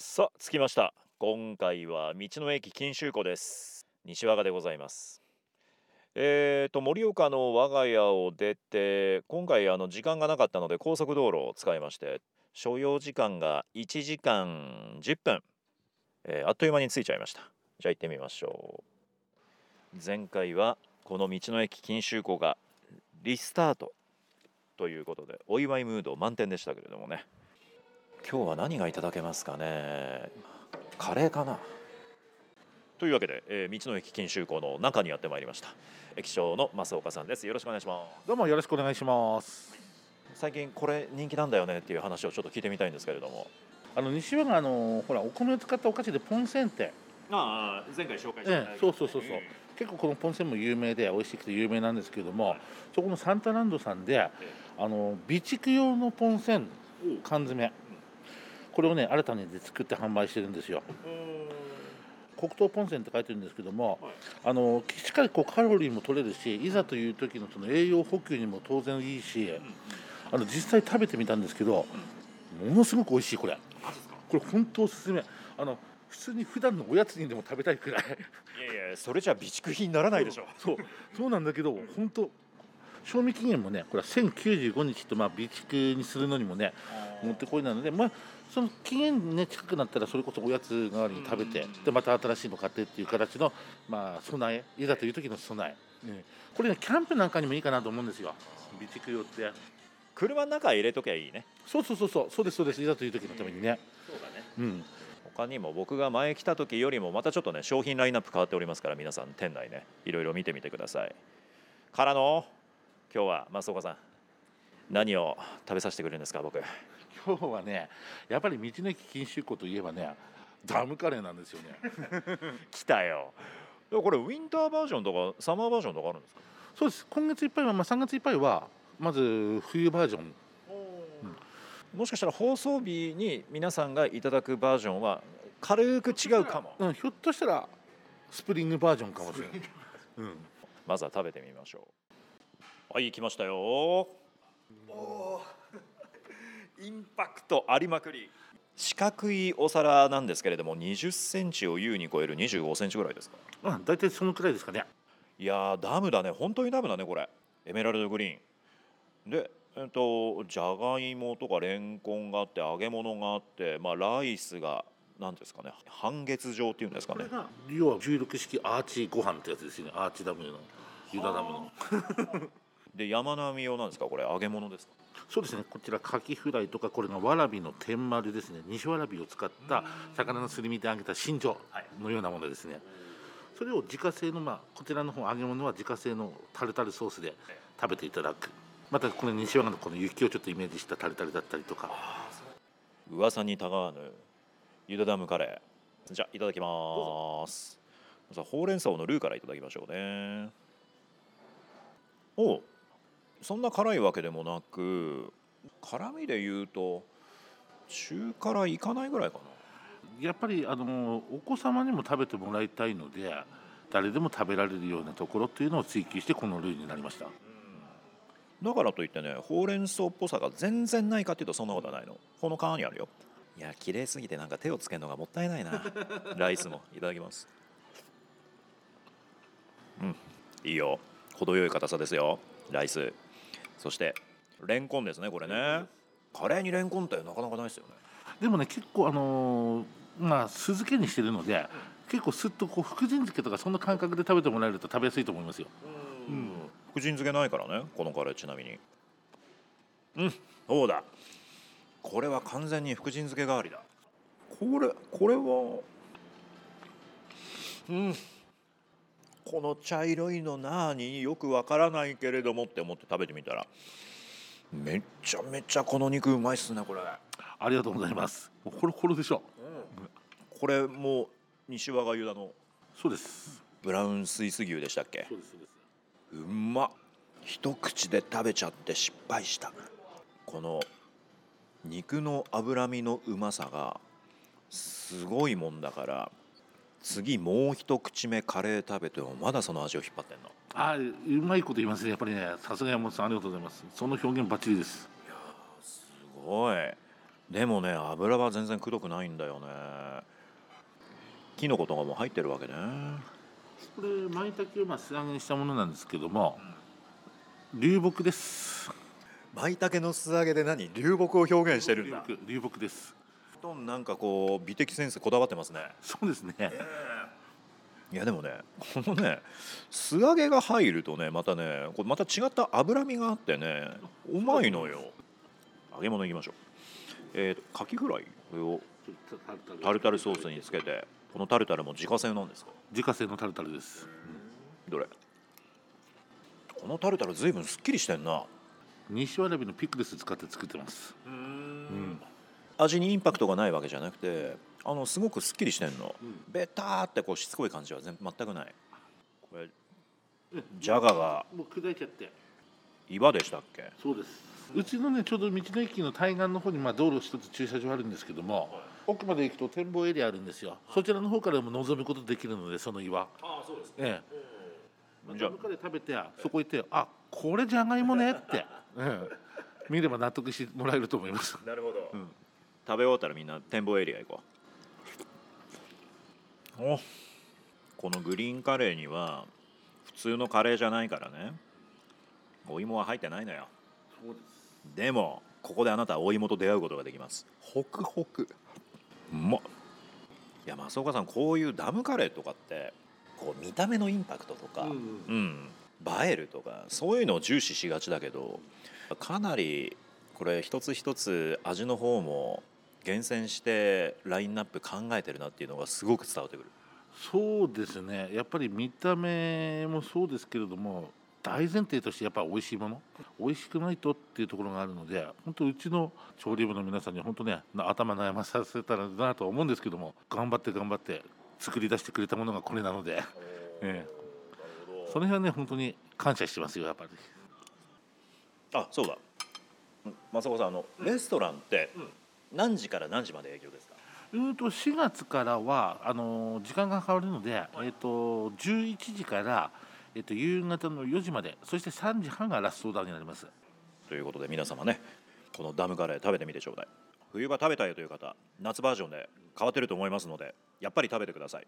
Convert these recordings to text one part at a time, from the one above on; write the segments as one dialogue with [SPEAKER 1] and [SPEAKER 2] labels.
[SPEAKER 1] さあ着きました。今回は道の駅錦秋湖です。西和賀でございます。えーと盛岡の我が家を出て今回あの時間がなかったので高速道路を使いまして所要時間が1時間10分、えーあっという間に着いちゃいました。じゃあ行ってみましょう。前回はこの道の駅錦秋湖がリスタートということでお祝いムード満点でしたけれどもね。今日は何がいただけますかね？カレーかな？というわけで、えー道の駅錦秋湖の中にやってまいりました。駅長の増岡さんです。よろしくお願いします。
[SPEAKER 2] どうもよろしくお願いします。
[SPEAKER 1] 最近これ人気なんだよねっていう話をちょっと聞いてみたいんですけれども。
[SPEAKER 2] あの西和があのほらお米を使ったお菓子でポンセンって、
[SPEAKER 1] ああ前回紹介
[SPEAKER 2] ええ、そうそうそうそう。結構このポンセンも有名で美味しくて有名なんですけれども、そこのサンタランドさんであの備蓄用のポンセン缶詰これをね新たにで作って販売してるんですよ。黒糖ポンセンって書いてるんですけども、あのしっかりこうカロリーも取れるしいざという時のその栄養補給にも当然いいし、あの実際食べてみたんですけど、ものすごく美味しいこれ。これ本当おすすめ。あの普通に普段のおやつにでも食べたいくらい。
[SPEAKER 1] いやいやそれじゃ備蓄品にならないでしょ。
[SPEAKER 2] そう。そうなんだけど本当賞味期限もねこれは1095日とまあ備蓄にするのにもねもってこいなのでまあその期限ね近くなったらそれこそおやつ代わりに食べてでまた新しいの買ってっていう形のまあ備えいざという時の備え、ねこれねキャンプなんかにもいいかなと思うんですよ。備蓄用って。
[SPEAKER 1] 車の中入れときゃいいね。
[SPEAKER 2] そうそうそうそう。そうですそうです。いざという時のためにね。
[SPEAKER 1] そうだね。
[SPEAKER 2] うん。
[SPEAKER 1] 他にも僕が前来た時よりもまたちょっとね商品ラインナップ変わっておりますから皆さん店内ね。いろいろ見てみてください。からの今日は増岡さん何を食べさせてくれるんですか僕。
[SPEAKER 2] 今日はねやっぱり道の駅錦秋湖といえばねダムカレーなんですよね。
[SPEAKER 1] 来たよ。これウィンターバージョンとかサマーバージョンとかあるんですか？
[SPEAKER 2] そうです。今月いっぱいは、まあ、3月いっぱいはまず冬バージョン。
[SPEAKER 1] もしかしたら放送日に皆さんがいただくバージョンは軽く違うかも。
[SPEAKER 2] うん、ひょっとしたらスプリングバージョンかもしれない、うん、
[SPEAKER 1] まずは食べてみましょう。はい来ましたよ インパクトありまくり。四角いお皿なんですけれども20センチを優に超える25センチぐらいですか？
[SPEAKER 2] うん、大体そのくらいですかね。
[SPEAKER 1] いやーダムだね。本当にダムだねこれ。エメラルドグリーン。でえっとじゃがいもとかレンコンがあって揚げ物があってまあライスが何ですかね半月状っていうんですかね。
[SPEAKER 2] 要は16式アーチご飯ってやつですよね。アーチダムのユダダムの
[SPEAKER 1] で山並み用なんですか？これ揚げ物ですか？
[SPEAKER 2] そうですね。こちらカキフライとかこれがわらびの天丸ですね。西わらびを使った魚のすり身で揚げた新庄のようなものですね。それを自家製のまあこちらの方揚げ物は自家製のタルタルソースで食べていただく。またこの西和賀のこの雪をちょっとイメージしたタルタルだったりとか。
[SPEAKER 1] 噂にたがわぬゆでダムカレー。じゃあいただきます。さあほうれん草のルーからいただきましょうね。おうそんな辛いわけでもなく辛みで言うと中辛いかないぐらいかな。
[SPEAKER 2] やっぱりあのお子様にも食べてもらいたいので誰でも食べられるようなところっていうのを追求してこのルーになりました。
[SPEAKER 1] だからといってねほうれん草っぽさが全然ないかっていうとそんなことはないの。この皮にあるよ。いや綺麗すぎてなんか手をつけるのがもったいないな。ライスも。いただきます。うん。いいよ。程よい硬さですよ。ライスそしてレンコンですねこれね。カレーにレンコンってなかなかないですよね。
[SPEAKER 2] でもね結構あのーまあ酢漬けにしてるので結構すっとこう福神漬けとかそんな感覚で食べてもらえると食べやすいと思いますよ。
[SPEAKER 1] うん。福神漬けないからねこのカレーちなみに。うんそうだ。これは完全に福神漬け代わりだ。これこれはうんこの茶色いのなによくわからないけれどもって思って食べてみたらめちゃめちゃこの肉うまいっすねこれ。
[SPEAKER 2] ありがとうございます。もうホロホロでしょ。
[SPEAKER 1] これもう西和賀湯田の
[SPEAKER 2] そうです。
[SPEAKER 1] ブラウンスイス牛でしたっけ？
[SPEAKER 2] そうですそうです。
[SPEAKER 1] うまっ。一口で食べちゃって失敗した。この肉の脂身のうまさがすごいもんだから次もう一口目カレー食べてもまだその味を引っ張ってんの？
[SPEAKER 2] あーうまいこと言いますね。やっぱりねさすが山本さんありがとうございます。その表現バッチリです。
[SPEAKER 1] すごい。でもね油は全然くどくないんだよね。キノコとかも入ってるわけね。
[SPEAKER 2] これ舞茸をまあ素揚げにしたものなんですけども流木です。
[SPEAKER 1] 舞茸の素揚げで何？流木を表現してるん
[SPEAKER 2] 流
[SPEAKER 1] だ
[SPEAKER 2] 木流木です
[SPEAKER 1] となんかこう美的センスこだわってますね。
[SPEAKER 2] そうですね。
[SPEAKER 1] いやでもねこのね素揚げが入るとねまたねこれまた違った脂身があってねうまいのよ。揚げ物いきましょう。えーとカキフライこれをタルタルソースにつけてこのタルタルも自家製なんですか？
[SPEAKER 2] 自家製のタルタルです。
[SPEAKER 1] どれ？このタルタルずいぶんすっきりしてんな。
[SPEAKER 2] 西わらびのピクルス使って作ってます。
[SPEAKER 1] うん味にインパクトがないわけじゃなくてあのすごくすっきりしてんの、ベターってこうしつこい感じは全全くない。これジャガが
[SPEAKER 2] もう砕いちゃって。
[SPEAKER 1] 岩でしたっけ？
[SPEAKER 2] そうです。うちのねちょうど道の駅の対岸の方にまあ道路一つ駐車場あるんですけども奥まで行くと展望エリアあるんですよ。そちらの方からも望むことできるのでその岩。
[SPEAKER 1] ああそうです
[SPEAKER 2] ええ。
[SPEAKER 1] じゃあ
[SPEAKER 2] どっかで食べてそこ行ってあこれじゃがいもねって、ええ。見れば納得してもらえると思います。
[SPEAKER 1] なるほど、食べ終わったらみんな展望エリア行こう。お。このグリーンカレーには普通のカレーじゃないからね。お芋は入ってないのよ。
[SPEAKER 2] そうです。
[SPEAKER 1] でもここであなたはお芋と出会うことができます。ホクホク。う。まっいや増岡さんこういうダムカレーとかってこう見た目のインパクトとか、
[SPEAKER 2] うん。
[SPEAKER 1] うん、映えるとかそういうのを重視しがちだけどかなりこれ一つ一つ味の方も厳選してラインナップ考えてるなっていうのがすごく伝わってくる。
[SPEAKER 2] そうですね。やっぱり見た目もそうですけれども大前提としてやっぱり美味しいもの美味しくないとっていうところがあるので本当うちの調理部の皆さんに本当ね頭悩まさせたらなとは思うんですけども頑張って頑張って作り出してくれたものがこれなので、ええ、その辺はね本当に感謝してますよやっぱり。
[SPEAKER 1] あそうだ。うん増岡さんあのレストランって何時から何時まで営業ですか？
[SPEAKER 2] うんと4月からはあの時間が変わるので、えっと11時から、えっと夕方の4時までそして3時半がラストオーダーになります。
[SPEAKER 1] ということで皆様ねこのダムカレー食べてみてちょうだい。冬場食べたいという方夏バージョンで変わってると思いますのでやっぱり食べてください。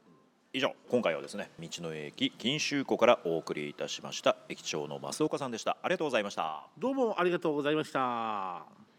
[SPEAKER 1] 以上今回はですね道の駅錦秋湖からお送りいたしました駅長の増岡さんでした。ありがとうございました。
[SPEAKER 2] どうもありがとうございました